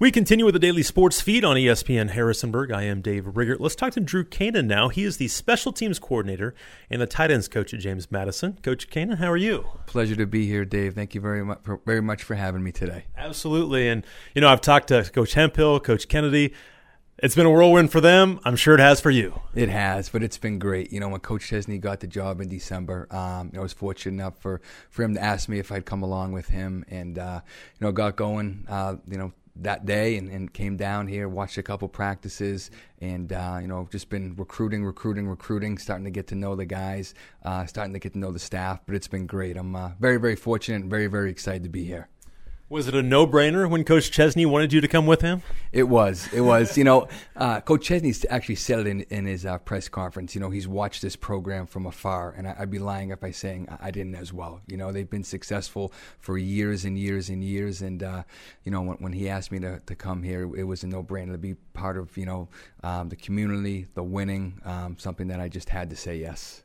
We continue with the daily sports feed on ESPN Harrisonburg. I am Dave Riggert. Let's talk to Drew Canan now. He is the special teams coordinator and the tight ends coach at James Madison. Coach Canan, how are you? Pleasure to be here, Dave. Thank you very much for, very much for having me today. Absolutely. And, you know, I've talked to Coach Hemphill, Coach Kennedy. It's been a whirlwind for them. I'm sure it has for you. It has, but it's been great. You know, when Coach Chesney got the job in December, um, I was fortunate enough for, for him to ask me if I'd come along with him, and uh, you know, got going. Uh, you know, that day and, and, came down here, watched a couple practices, and uh, you know just been recruiting, recruiting, recruiting, starting to get to know the guys, uh, starting to get to know the staff. But it's been great. I'm uh, very, very fortunate and very, very excited to be here. Was it a no-brainer when Coach Chesney wanted you to come with him? It was. It was. you know, uh, Coach Chesney actually said it in, in his uh, press conference. You know, he's watched this program from afar, and I, would be lying if I saying I didn't as well. You know, they've been successful for years and years and years, and uh, you know, when, when, he asked me to, to come here, it was a no-brainer to be part of you know um, the community, the winning, um, something that I just had to say yes.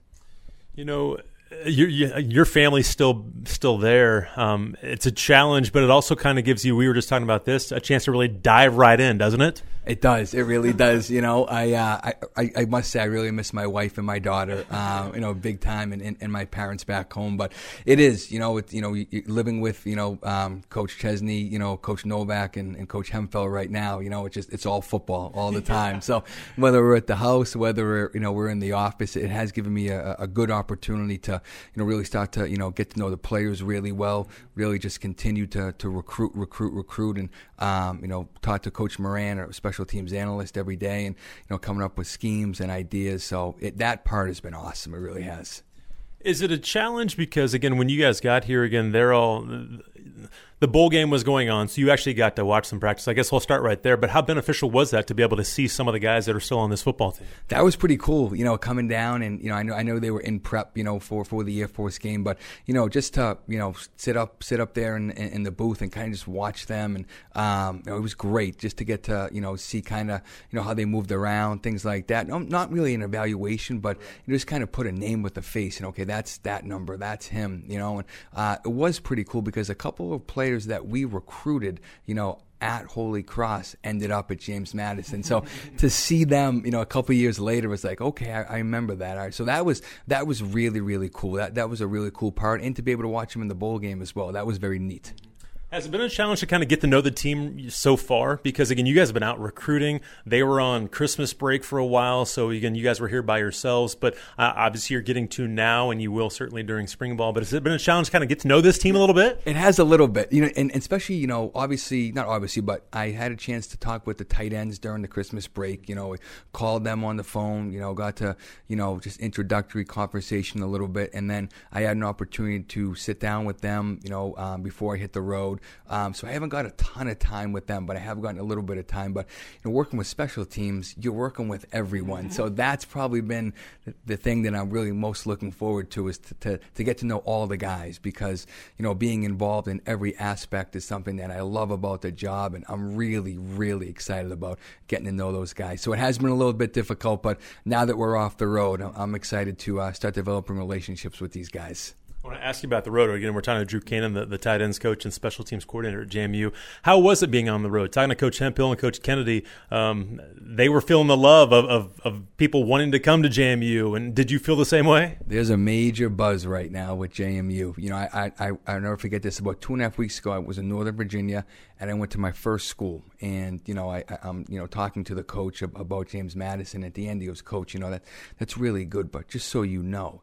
You know, your your family's still still there. Um, it's a challenge, but it also kind of gives you. We were just talking about this, a chance to really dive right in, doesn't it? It does. It really does. You know, I, uh, I, I must say I really miss my wife and my daughter. Uh, you know, big time, and, and, and, my parents back home. But it is. You know, it's you know living with you know um, Coach Chesney, you know Coach Novak and, and Coach Hemphill right now. You know, it's just it's all football all the time. so whether we're at the house, whether we're, you know we're in the office, it has given me a, a good opportunity to you know really start to you know get to know the players really well. Really just continue to to recruit, recruit, recruit, and um, you know talk to Coach Moran, or especially special teams analyst every day, and you know coming up with schemes and ideas. So it, that part has been awesome. It really has. Is it a challenge because again, when you guys got here again, they're all the bowl game was going on, so you actually got to watch some practice. I guess we'll start right there. But how beneficial was that to be able to see some of the guys that are still on this football team? That was pretty cool. You know, coming down and you know, I know I know they were in prep, you know, for for the Air Force game, but you know, just to you know sit up sit up there in, in, in the booth and kind of just watch them, and um, you know, it was great just to get to you know see kind of you know how they moved around, things like that. No, not really an evaluation, but you just kind of put a name with a face, and okay, that's that number, that's him, you know, and uh, it was pretty cool because a couple of players that we recruited, you know, at Holy Cross ended up at James Madison. So to see them, you know, a couple years later was like, okay, I, I remember that. All right, so that was that was really really cool. That that was a really cool part, and to be able to watch them in the bowl game as well, that was very neat. Has it been a challenge to kind of get to know the team so far? Because again, you guys have been out recruiting. They were on Christmas break for a while, so again, you guys were here by yourselves. But uh, obviously, you're getting to now, and you will certainly during spring ball. But has it been a challenge to kind of get to know this team a little bit? It has a little bit, you know, and especially you know, obviously not obviously, but I had a chance to talk with the tight ends during the Christmas break. You know, called them on the phone. You know, got to you know just introductory conversation a little bit, and then I had an opportunity to sit down with them. You know, um, before I hit the road. Um, so I haven't got a ton of time with them, but I have gotten a little bit of time. But you know, working with special teams, you're working with everyone. So that's probably been the, thing that I'm really most looking forward to is to, to, to get to know all the guys because you know being involved in every aspect is something that I love about the job, and I'm really really excited about getting to know those guys. So it has been a little bit difficult, but now that we're off the road, I'm excited to uh, start developing relationships with these guys. I want to ask you about the road again. We're talking to Drew Canan, the, the tight ends coach and special teams coordinator at JMU. How was it being on the road? Talking to Coach Hemphill and Coach Kennedy, um, they were feeling the love of, of, of, people wanting to come to JMU. And did you feel the same way? There's a major buzz right now with JMU. You know, I I I never forget this. About two and a half weeks ago, I was in Northern Virginia and I went to my first school. And you know, I, I'm you know talking to the coach about James Madison. At the end, he goes, "Coach, you know that that's really good, but just so you know."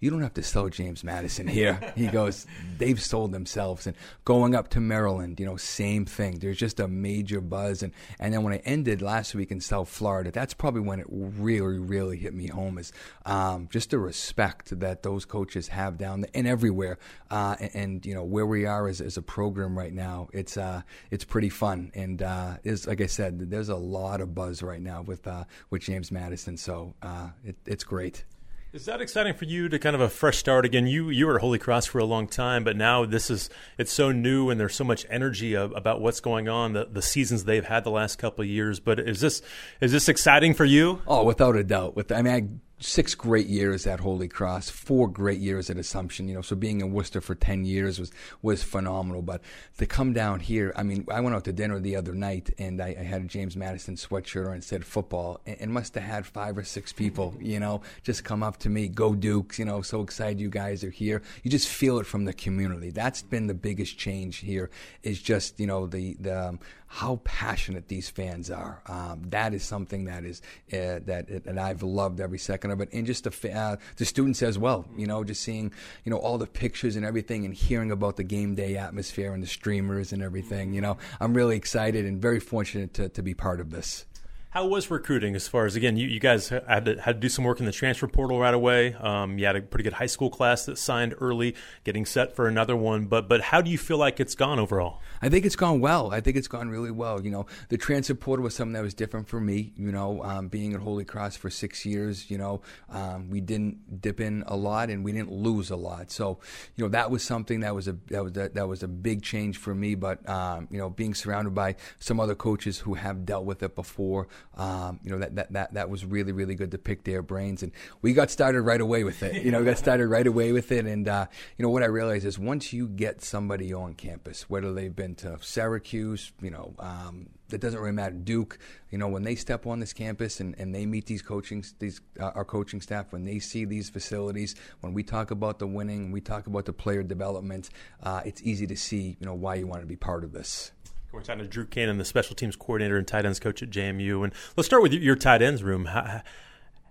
You don't have to sell James Madison here. He goes, they've sold themselves. And going up to Maryland, you know, same thing. There's just a major buzz. And, and then when I ended last week in South Florida, that's probably when it really, really hit me home is um, just the respect that those coaches have down there and everywhere. Uh, and, and, you know, where we are as, as a program right now, it's, uh, it's pretty fun. And uh, is like I said, there's a lot of buzz right now with, uh, with James Madison. So uh, it, it's great. Is that exciting for you to kind of a fresh start again? You you were at Holy Cross for a long time, but now this is it's so new and there's so much energy of, about what's going on the, the seasons they've had the last couple of years. But is this is this exciting for you? Oh, without a doubt. With I mean, I six great years at Holy Cross, four great years at Assumption. You know, so being in Worcester for ten years was was phenomenal. But to come down here, I mean, I went out to dinner the other night and I, I had a James Madison sweatshirt on and said football, and, and, must have had five or six people, you know, just come up to me, go Dukes, you know, so excited you guys are here. You just feel it from the community. That's been the biggest change here. Is just you know the the um, how passionate these fans are. Um, that is something that is uh, that that I've loved every second of it, and just the uh, the students as well. You know, just seeing you know all the pictures and everything, and hearing about the game day atmosphere and the streamers and everything. You know, I'm really excited and very fortunate to to be part of this. How was recruiting as far as again you, you guys had to, had to do some work in the transfer portal right away. Um, you had a pretty good high school class that signed early, getting set for another one. But but how do you feel like it's gone overall? I think it's gone well. I think it's gone really well. You know, the transfer portal was something that was different for me. You know, um, being at Holy Cross for six years, you know, um, we didn't dip in a lot and we didn't lose a lot. So you know that was something that was a that was a, that was a big change for me. But um, you know, being surrounded by some other coaches who have dealt with it before. Um, you know that, that that that was really really good to pick their brains, and we got started right away with it. You know, we got started right away with it, and uh, you know what I realized is once you get somebody on campus, whether they've been to Syracuse, you know, um, it doesn't really matter. Duke, you know, when they step on this campus and, and they meet these coaching these uh, our coaching staff, when they see these facilities, when we talk about the winning, we talk about the player development, uh, it's easy to see, you know, why you want to be part of this. We're talking to Drew Canan, the special teams coordinator and tight ends coach at JMU. And let's start with your tight ends room.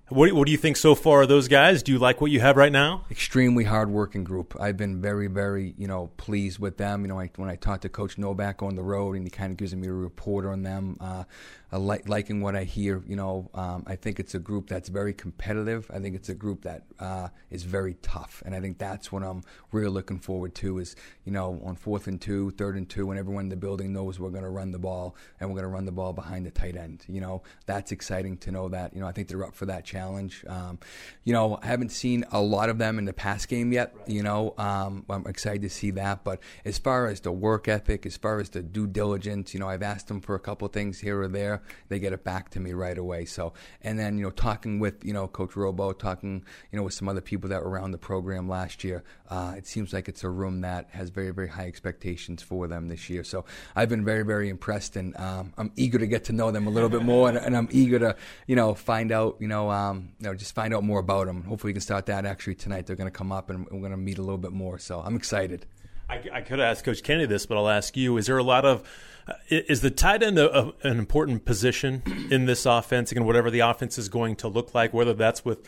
What, what do you think so far of those guys? Do you like what you have right now? Extremely hardworking group. I've been very, very, you know, pleased with them. You know, I, when I talked to Coach Novak on the road, and he kind of gives me a report on them. Uh, li- liking what I hear. You know, um, I think it's a group that's very competitive. I think it's a group that uh, is very tough, and I think that's what I'm really looking forward to. Is you know, on fourth and two, third and two, when everyone in the building knows we're going to run the ball and we're going to run the ball behind the tight end. You know, that's exciting to know that. You know, I think they're up for that challenge. Um, you know, I haven't seen a lot of them in the pass game yet. You know, um, I'm excited to see that. But as far as the work ethic, as far as the due diligence, you know, I've asked them for a couple things here or there they get it back to me right away. So, and then you know, talking with you know Coach Robo, talking you know with some other people that were around the program last year, uh, it seems like it's a room that has very very high expectations for them this year. So, I've been very very impressed, and um, I'm eager to get to know them a little bit more, and, and I'm eager to you know find out you know um, you know just find out more about them. Hopefully, we can start that actually tonight. They're going to come up, and we're going to meet a little bit more. So, I'm excited. I, I could ask Coach Kennedy this, but I'll ask you: Is there a lot of uh, is the tight end a, a, an important position in this offense? Again, whatever the offense is going to look like, whether that's with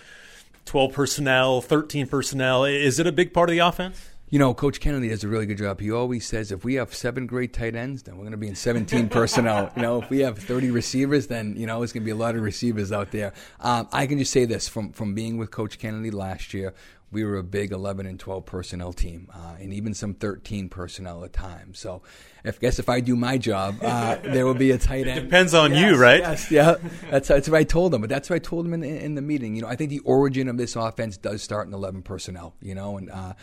twelve personnel, thirteen personnel, is it a big part of the offense? You know, Coach Kennedy does a really good job. He always says if we have seven great tight ends, then we're going to be in 17 personnel. You know, if we have 30 receivers, then, you know, it's going to be a lot of receivers out there. Um, I can just say this from, from being with Coach Kennedy last year, we were a big 11 and 12 personnel team, uh, and even some 13 personnel at times. So, if guess if I do my job, uh, there will be a tight end. It depends on yes, you, right? Yes, yeah. That's that's what I told them. But that's what I told them in, in the meeting. You know, I think the origin of this offense does start in 11 personnel. You know, and uh,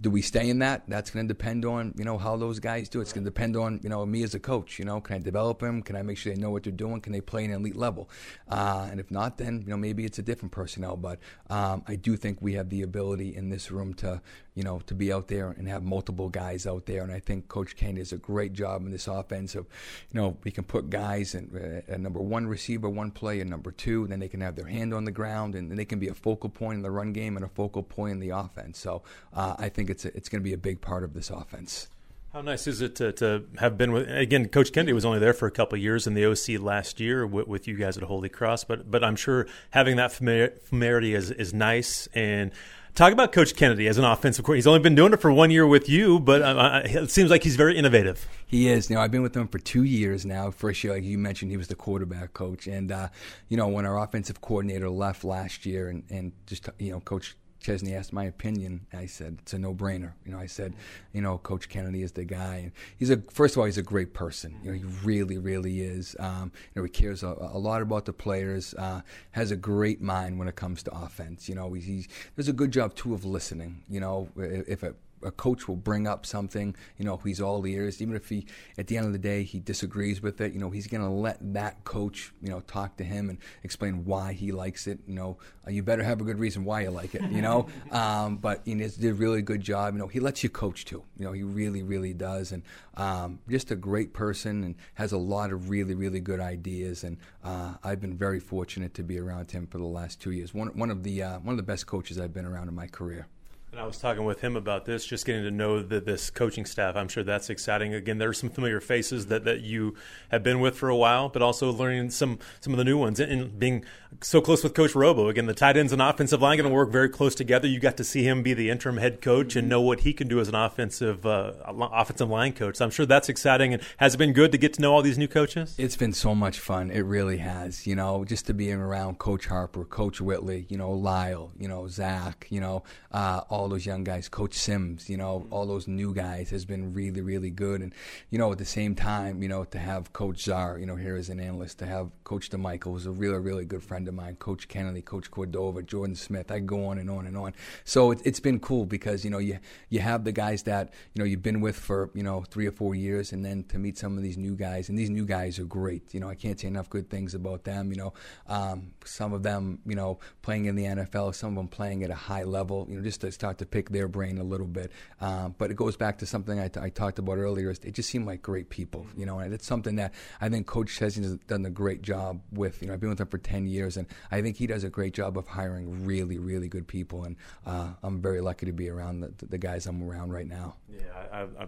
do we stay in that? That's going to depend on you know how those guys do. It's going to depend on you know me as a coach. You know, can I develop them? Can I make sure they know what they're doing? Can they play an elite level? Uh, and if not, then you know maybe it's a different personnel. But um, I do think we have the ability in this room to you know to be out there and have multiple guys out there. And I think Coach Kane does a great job in this offense of you know we can put guys in uh, number one receiver, one play, and number two. And then they can have their hand on the ground and, they can be a focal point in the run game and a focal point in the offense. So uh, I think it's a, it's going to be a big part of this offense. How nice is it to, to have been with again? Coach Kennedy was only there for a couple years in the OC last year with, with, you guys at Holy Cross, but but I'm sure having that familiarity is is nice. And talk about Coach Kennedy as an offensive coordinator. He's only been doing it for one year with you, but uh, it seems like he's very innovative. He is. You know, I've been with him for two years now. First year, like you mentioned, he was the quarterback coach, and uh, you know when our offensive coordinator left last year, and and just you know Coach Chesney asked my opinion. I said it's a no-brainer. You know, I said, you know, Coach Kennedy is the guy, and he's a first of all he's a great person. You know, he really, really is. Um, you know, he cares a, a lot about the players. Uh, has a great mind when it comes to offense. You know, he, he does a good job too of listening. You know, if a a coach will bring up something, you know, he's all ears. Even if he, at the end of the day, he disagrees with it, you know, he's going to let that coach, you know, talk to him and explain why he likes it. You know, uh, you better have a good reason why you like it, you know. um, but you know, he did a really good job. You know, he lets you coach too. You know, he really, really does, and um, just a great person and has a lot of really, really good ideas. And uh, I've been very fortunate to be around him for the last two years. One, one of the uh, one of the best coaches I've been around in my career. And I was talking with him about this, just getting to know the, this coaching staff. I'm sure that's exciting. Again, there are some familiar faces that, that you have been with for a while, but also learning some some of the new ones and being so close with Coach Robo. Again, the tight ends and offensive line going to work very close together. You got to see him be the interim head coach and know what he can do as an offensive uh, offensive line coach. So I'm sure that's exciting. And has it been good to get to know all these new coaches? It's been so much fun. It really has. You know, just to be around Coach Harper, Coach Whitley, you know, Lyle, you know, Zach, you know, uh, all all those young guys, Coach Sims, you know, all those new guys has been really, really good. And, you know, at the same time, you know, to have Coach Czar, you know, here as an analyst, to have Coach DeMichael, who's a really, really good friend of mine, Coach Kennedy, Coach Cordova, Jordan Smith, I go on and on and on. So it, has been cool because, you know, you, you have the guys that, you know, you've been with for, you know, three or four years and then to meet some of these new guys. And these new guys are great. You know, I can't say enough good things about them. You know, um, some of them, you know, playing in the NFL, some of them playing at a high level, you know, just to start to pick their brain a little bit. Um, but it goes back to something I, t- I talked about earlier. They just seem like great people, you know, and it's something that I think Coach Chesney has done a great job with. You know, I've been with him for 10 years, and I think he does a great job of hiring really, really good people. And uh, I'm very lucky to be around the, the guys I'm around right now. Yeah, I, I,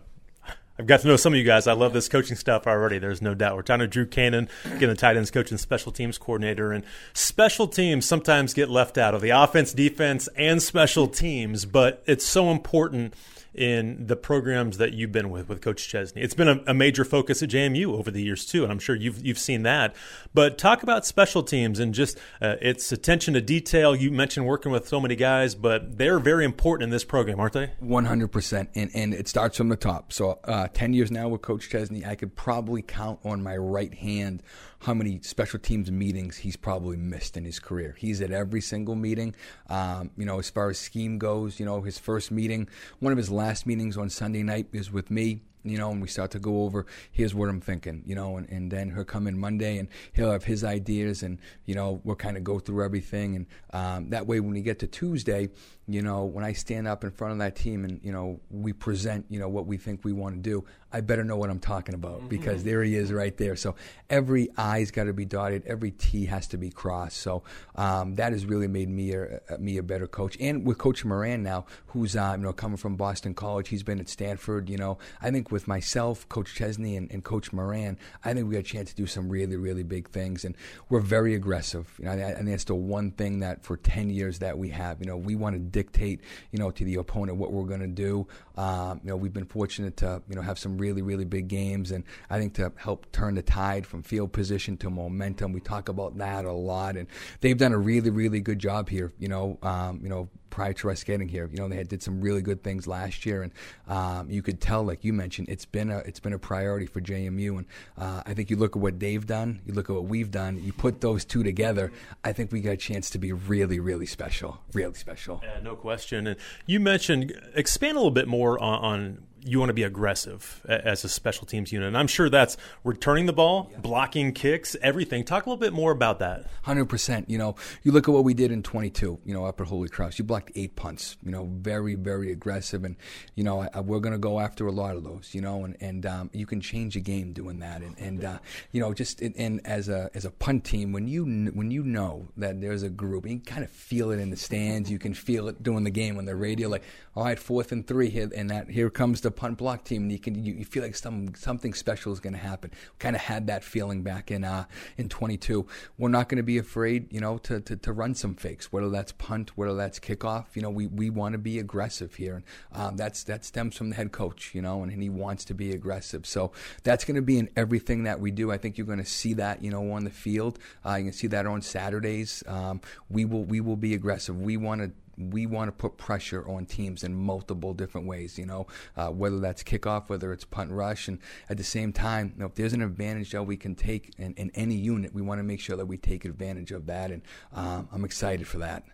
I've got to know some of you guys. I love this coaching stuff already. There's no doubt. We're talking to Drew Canan, getting the tight ends coach and special teams coordinator. And special teams sometimes get left out of the offense, defense, and special teams, but it's so important in the programs that you've been with with Coach Chesney. It's been a, a, major focus at JMU over the years too, and I'm sure you've you've seen that. But talk about special teams and just uh, its attention to detail. You mentioned working with so many guys, but they're very important in this program, aren't they? 100 percent, and and it starts from the top. So uh, 10 years now with Coach Chesney, I could probably count on my right hand how many special teams meetings he's probably missed in his career. He's at every single meeting. Um, you know, as far as scheme goes, you know, his first meeting, one of his last meetings on Sunday night is with me you know, and we start to go over, here's what I'm thinking, you know, and, and then he'll come in Monday and he'll have his ideas and, you know, we'll kind of go through everything. And um, that way, when we get to Tuesday, you know, when I stand up in front of that team and, you know, we present, you know, what we think we want to do, I better know what I'm talking about mm-hmm. because there he is right there. So every I's got to be dotted, every T has to be crossed. So um, that has really made me a, me a better coach. And with Coach Moran now, who's, uh, you know, coming from Boston College, he's been at Stanford, you know, I think with myself, Coach Chesney, and, and Coach Moran, I think we got a chance to do some really, really big things. And we're very aggressive. You know, I, I think that's the one thing that for 10 years that we have, you know, we want to dictate, you know, to the opponent what we're going to do. Um, you know, we've been fortunate to, you know, have some really, really big games, and I think to help turn the tide from field position to momentum. We talk about that a lot, and they've done a really, really good job here. You know, um, you know, prior to us getting here. You know, they had, did some really good things last year, and um, you could tell, like you mentioned, it's been a it's been a priority for JMU. And uh, I think you look at what they've done, you look at what we've done, you put those two together. I think we got a chance to be really, really special, really special. Yeah, no question. And you mentioned expand a little bit more on, on you want to be aggressive as a special teams unit. And I'm sure that's returning the ball, yeah. blocking kicks, everything. Talk a little bit more about that. 100%. You know, you look at what we did in 22, you know, up at Holy Cross. You blocked eight punts, you know, very, very aggressive. And, you know, I, I, we're going to go after a lot of those, you know, and, and um, you can change a game doing that. And, and uh, you know, just and as a as a punt team, when you when you know that there's a group, you kind of feel it in the stands, you can feel it doing the game on the radio, like, all right, fourth and three here, and that here comes the punt block team, and you can you, you feel like some something special is going to happen. Kind of had that feeling back in uh, in 22. We're not going to be afraid, you know, to, to, to run some fakes, whether that's punt, whether that's kickoff. You know, we, we want to be aggressive here, and um, that's that stems from the head coach, you know, and, and he wants to be aggressive. So that's going to be in everything that we do. I think you're going to see that, you know, on the field. Uh, you can see that on Saturdays. Um, we will we will be aggressive. We want to we want to put pressure on teams in multiple different ways, you know, uh, whether that's kickoff, whether it's punt rush. And at the same time, you know, if there's an advantage that we can take in, in any unit, we want to make sure that we take advantage of that. And um, I'm excited for that.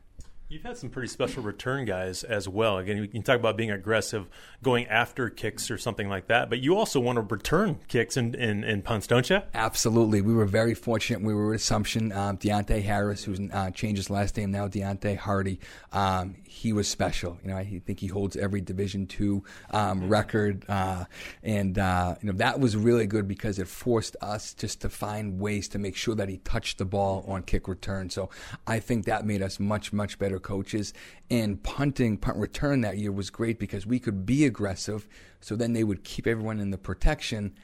You've had some pretty special return guys as well. Again, you can talk about being aggressive, going after kicks or something like that, but you also want to return kicks and, and, and punts, don't you? Absolutely. We were very fortunate. We were at Assumption. Um, Deontay Harris, who's uh, changed his last name now, Deontay Hardy. Um, he was special. You know, I think he holds every Division two um, record, uh, and uh, you know that was really good because it forced us just to find ways to make sure that he touched the ball on kick return. So I think that made us much much better coaches. And punting, punt return that year was great because we could be aggressive. So then they would keep everyone in the protection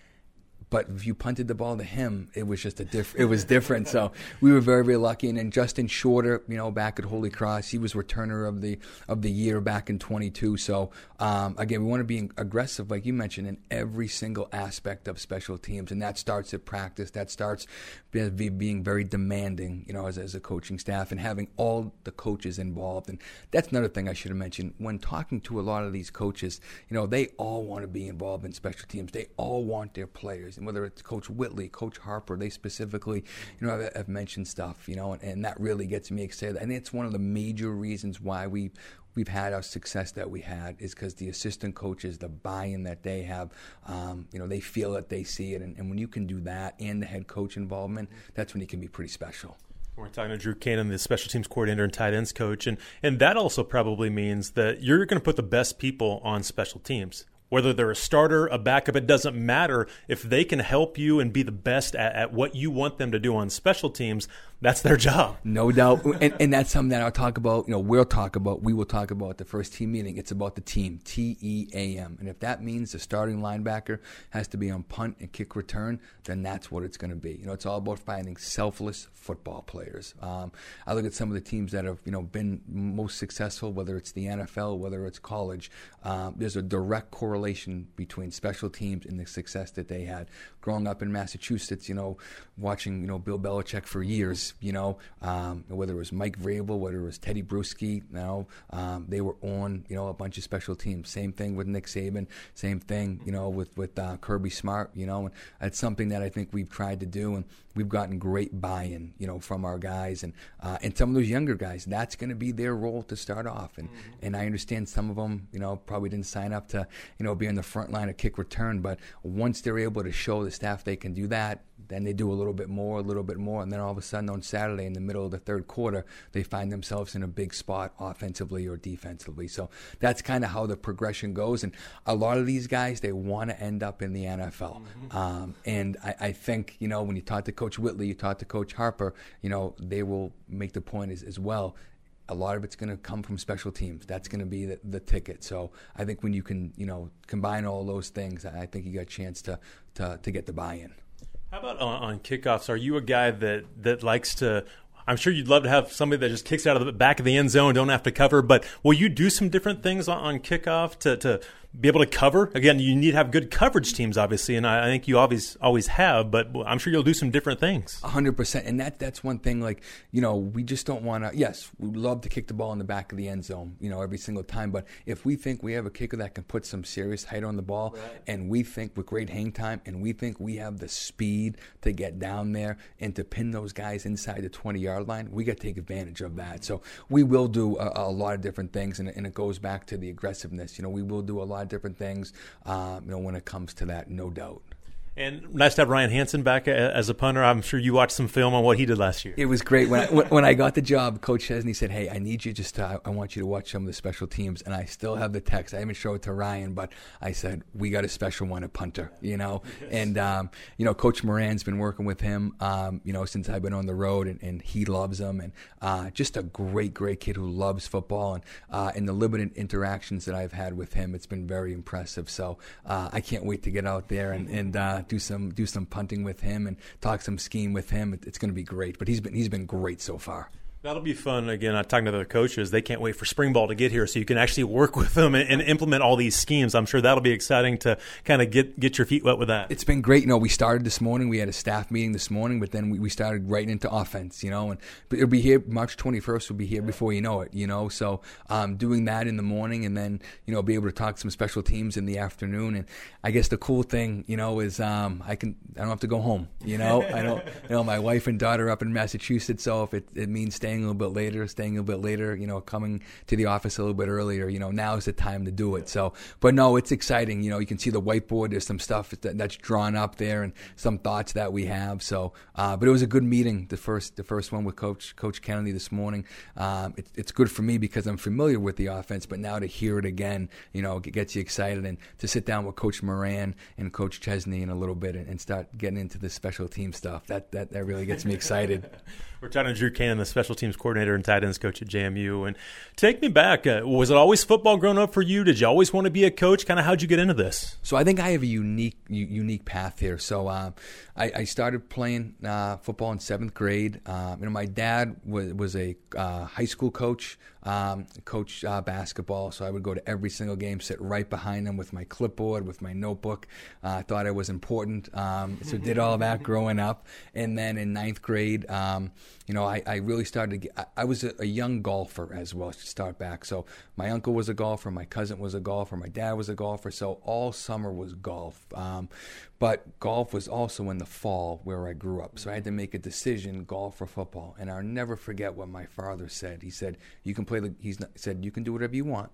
but if you punted the ball to him, it was just a diff- It was different. so we were very, very lucky. And then Justin Shorter, you know, back at Holy Cross, he was returner of the of the year back in 22. So um, again, we want to be aggressive, like you mentioned, in every single aspect of special teams, and that starts at practice. That starts being very demanding, you know, as, as a coaching staff and having all the coaches involved. And that's another thing I should have mentioned when talking to a lot of these coaches. You know, they all want to be involved in special teams. They all want their players whether it's Coach Whitley, Coach Harper, they specifically, you know, have, have mentioned stuff, you know, and, and, that really gets me excited. And it's one of the major reasons why we we've had our success that we had is because the assistant coaches, the buy-in that they have, um, you know, they feel it, they see it, and, and when you can do that and the head coach involvement, that's when you can be pretty special. We're talking to Drew Canan, the special teams coordinator and tight ends coach, and and that also probably means that you're going to put the best people on special teams whether they're a starter, a backup, it doesn't matter. If they can help you and be the best at, at, what you want them to do on special teams, that's their job. No doubt. and, and, that's something that I'll talk about, you know, we'll talk about, we will talk about the first team meeting. It's about the team, T E A M. And if that means the starting linebacker has to be on punt and kick return, then that's what it's going to be. You know, it's all about finding selfless football players. Um, I look at some of the teams that have, you know, been most successful, whether it's the NFL, whether it's college. Um, there's a direct correlation between special teams and the success that they had. Growing up in Massachusetts, you know, watching, you know, Bill Belichick for years you know, um, whether it was Mike Vrabel, whether it was Tedy Bruschi, you know, um, they were on, you know, a bunch of special teams. Same thing with Nick Saban. Same thing, you know, with with uh, Kirby Smart. You know, and that's something that I think we've tried to do, and we've gotten great buy-in, you know, from our guys and uh, and some of those younger guys. That's going to be their role to start off, and mm-hmm. and I understand some of them, you know, probably didn't sign up to, you know, be on the front line of kick return, but once they're able to show the staff they can do that, then they do a little bit more, a little bit more, and then all of a sudden on Saturday in the middle of the third quarter, they find themselves in a big spot offensively or defensively. So that's kind of how the progression goes. And a lot of these guys, they want to end up in the NFL. Mm-hmm. Um, and I, I, think, you know, when you talk to Coach Whitley, you talk to Coach Harper, you know, they will make the point as, as well a lot of it's going to come from special teams. That's going to be the, the, ticket. So I think when you can, you know, combine all those things, I think you got a chance to to, to get the buy-in. How about on, on kickoffs? Are you a guy that that likes to I'm sure you'd love to have somebody that just kicks out of the back of the end zone, don't have to cover. But will you do some different things on, on kickoff to, to be able to cover. Again, you need to have good coverage teams, obviously, and I, I think you always always have. But I'm sure you'll do some different things. hundred percent, and that that's one thing. Like you know, we just don't want to. Yes, we love to kick the ball in the back of the end zone, you know, every single time. But if we think we have a kicker that can put some serious height on the ball, right. and we think with great hang time, and we think we have the speed to get down there and to pin those guys inside the 20 yard line, we got to take advantage of that. So we will do a, a lot of different things, and, and it goes back to the aggressiveness. You know, we will do a lot of different things, um, you know, when it comes to that, no doubt. And nice to have Ryan Hansen back as a punter. I'm sure you watched some film on what he did last year. It was great. When I, when I got the job, Coach Chesney said, "Hey, I need you just to, I want you to watch some of the special teams." And I still have the text. I haven't showed it to Ryan, but I said we got a special one at punter, you know. Yes. And um, you know, Coach Moran's been working with him, um, you know, since I've been on the road, and, and he loves him, and uh, just a great, great kid who loves football. And uh, in the limited interactions that I've had with him, it's been very impressive. So uh, I can't wait to get out there and, and uh, do some do some punting with him and talk some scheme with him. It's going to be great. But he's been he's been great so far. That'll be fun. Again, I'm talking to the coaches. They can't wait for spring ball to get here so you can actually work with them and, and implement all these schemes. I'm sure that'll be exciting to kind of get, get your feet wet with that. It's been great. You know, we started this morning. We had a staff meeting this morning, but then we, we started right into offense, you know, and it'll be here March 21st We'll be here before you know it, you know. So um, doing that in the morning and then, you know, be able to talk to some special teams in the afternoon. And I guess the cool thing, you know, is um, I can, I don't have to go home, you know. I don't, you know, my wife and daughter up in Massachusetts. So if it, it means staying staying a little bit later, staying a little bit later, you know, coming to the office a little bit earlier. You know, now is the time to do it. So, but no, it's exciting. You know, you can see the whiteboard. There's some stuff that, that's drawn up there and some thoughts that we have. So, uh, but it was a good meeting. The first, the first one with Coach Coach Kennedy this morning. Um, it, it's good for me because I'm familiar with the offense, but now to hear it again, you know, it gets you excited. And to sit down with Coach Moran and Coach Chesney in a little bit and, and start getting into the special team stuff, that that, that really gets me excited. We're talking to Drew Canan, the special teams coordinator and tight ends coach at JMU. And take me back. Uh, was it always football growing up for you? Did you always want to be a coach? Kind of how'd you get into this? So I think I have a unique unique path here. So uh, I, I, started playing uh, football in seventh grade. Uh, you know, my dad was was a uh, high school coach, um, coach uh, basketball. So I would go to every single game, sit right behind him with my clipboard, with my notebook. I thought I was important. Um, so did all that growing up, and then in ninth grade. Um, you know, I, I really started get, I, was a, young golfer as well to start back. So my uncle was a golfer, my cousin was a golfer, my dad was a golfer. So all summer was golf. Um, but golf was also in the fall where I grew up. So I had to make a decision, golf or football. And I'll never forget what my father said. He said, you can play the, he said, you can do whatever you want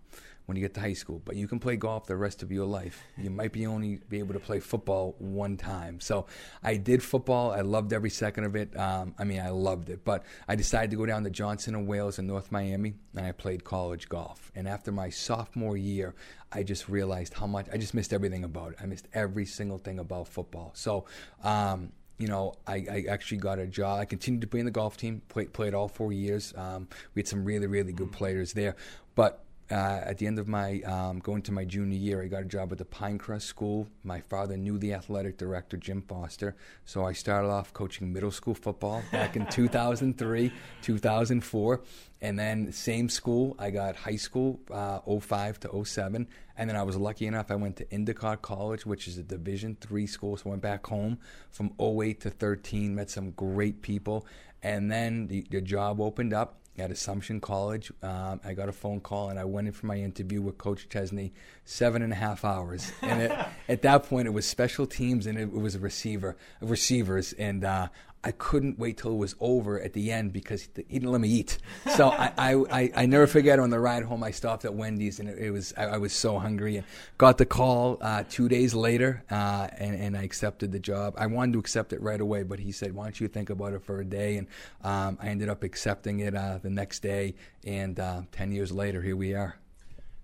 when you get to high school, but you can play golf the rest of your life. You might be only be able to play football one time. So I did football. I loved every second of it. Um, I mean, I loved it. But I decided to go down to Johnson and Wales in North Miami, and I played college golf. And after my sophomore year, I just realized how much I just missed everything about it. I missed every single thing about football. So. Um, you know, I, I, actually got a job. I continued to play in the golf team, played, played all four years. Um, we had some really, really good players there. But uh, at the end of my um, going to my junior year, I got a job at the Pinecrest School. My father knew the athletic director, Jim Foster, so I started off coaching middle school football back in 2003, 2004, and then same school. I got high school uh, 05 to 07, and then I was lucky enough. I went to Endicott College, which is a Division three school. So I went back home from 08 to 13, met some great people, and then the, the job opened up at Assumption College. Um, I got a phone call and I went in for my interview with Coach Chesney, seven and a half hours. And it, at that point, it was special teams and it, it was a receiver, receivers. And uh, I couldn't wait till it was over at the end because he didn't let me eat. So I, I, I, never forget on the ride home, I stopped at Wendy's and it, it was I, I, was so hungry and got the call uh, two days later uh, and, and I accepted the job. I wanted to accept it right away, but he said, "Why don't you think about it for a day?" And um, I ended up accepting it uh, the next day. And uh, ten years later, here we are.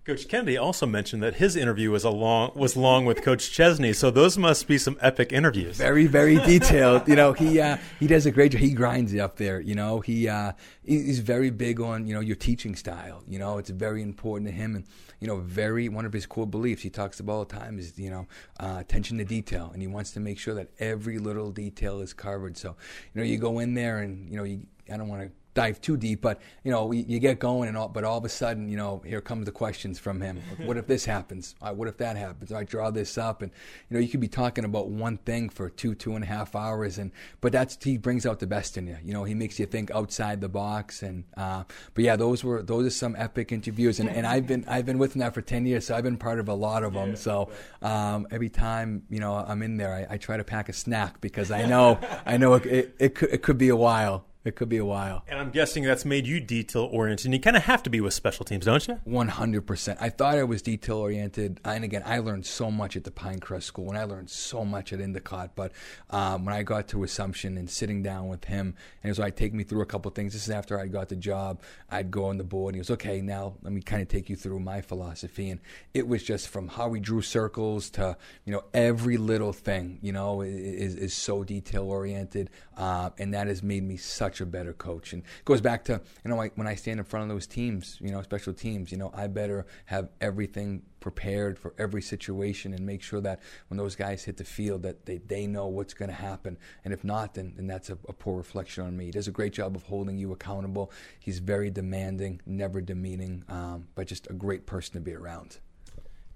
Coach Kennedy also mentioned that his interview was a long was long with Coach Chesney, so those must be some epic interviews. Very, very detailed. you know, he uh, he does a great job. He grinds it up there. You know, he uh, he's very big on you know your teaching style. You know, it's very important to him, and you know, very one of his core beliefs he talks about all the time is you know uh, attention to detail, and he wants to make sure that every little detail is covered. So, you know, you go in there and you know you I don't want to dive too deep, but you know, you, you, get going and all, but all of a sudden, you know, here comes the questions from him. what if this happens? Uh, what if that happens? I draw this up, and you know, you could be talking about one thing for two, two and a half hours, and but that's he brings out the best in you. You know, he makes you think outside the box, and uh, but yeah, those were those are some epic interviews, and, and I've been I've been with him now for ten years, so I've been part of a lot of them. Yeah, so um, every time you know I'm in there, I, I, try to pack a snack because I know I know it, it, it could it could be a while. It could be a while. And I'm guessing that's made you detail oriented. And you kind of have to be with special teams, don't you? 100%. I thought I was detail oriented. And again, I learned so much at the Pinecrest School and I learned so much at Endicott. But um, when I got to Assumption and sitting down with him, and he was like, take me through a couple things. This is after I got the job. I'd go on the board. And he was, okay, now let me kind of take you through my philosophy. And it was just from how we drew circles to, you know, every little thing, you know, is, is so detail oriented. Uh, and that has made me such such a better coach. And it goes back to, you know, like when I stand in front of those teams, you know, special teams, you know, I better have everything prepared for every situation and make sure that when those guys hit the field that they, they know what's going to happen. And if not, then, then that's a, a poor reflection on me. He does a great job of holding you accountable. He's very demanding, never demeaning, um, but just a great person to be around.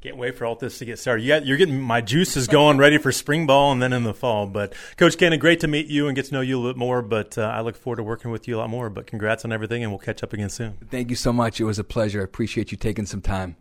Can't wait for all this to get started. You're getting my juices going, ready for spring ball and then in the fall. But Coach Canan, great to meet you and get to know you a little bit more. But uh, I look forward to working with you a lot more. But congrats on everything, and we'll catch up again soon. Thank you so much. It was a pleasure. I appreciate you taking some time.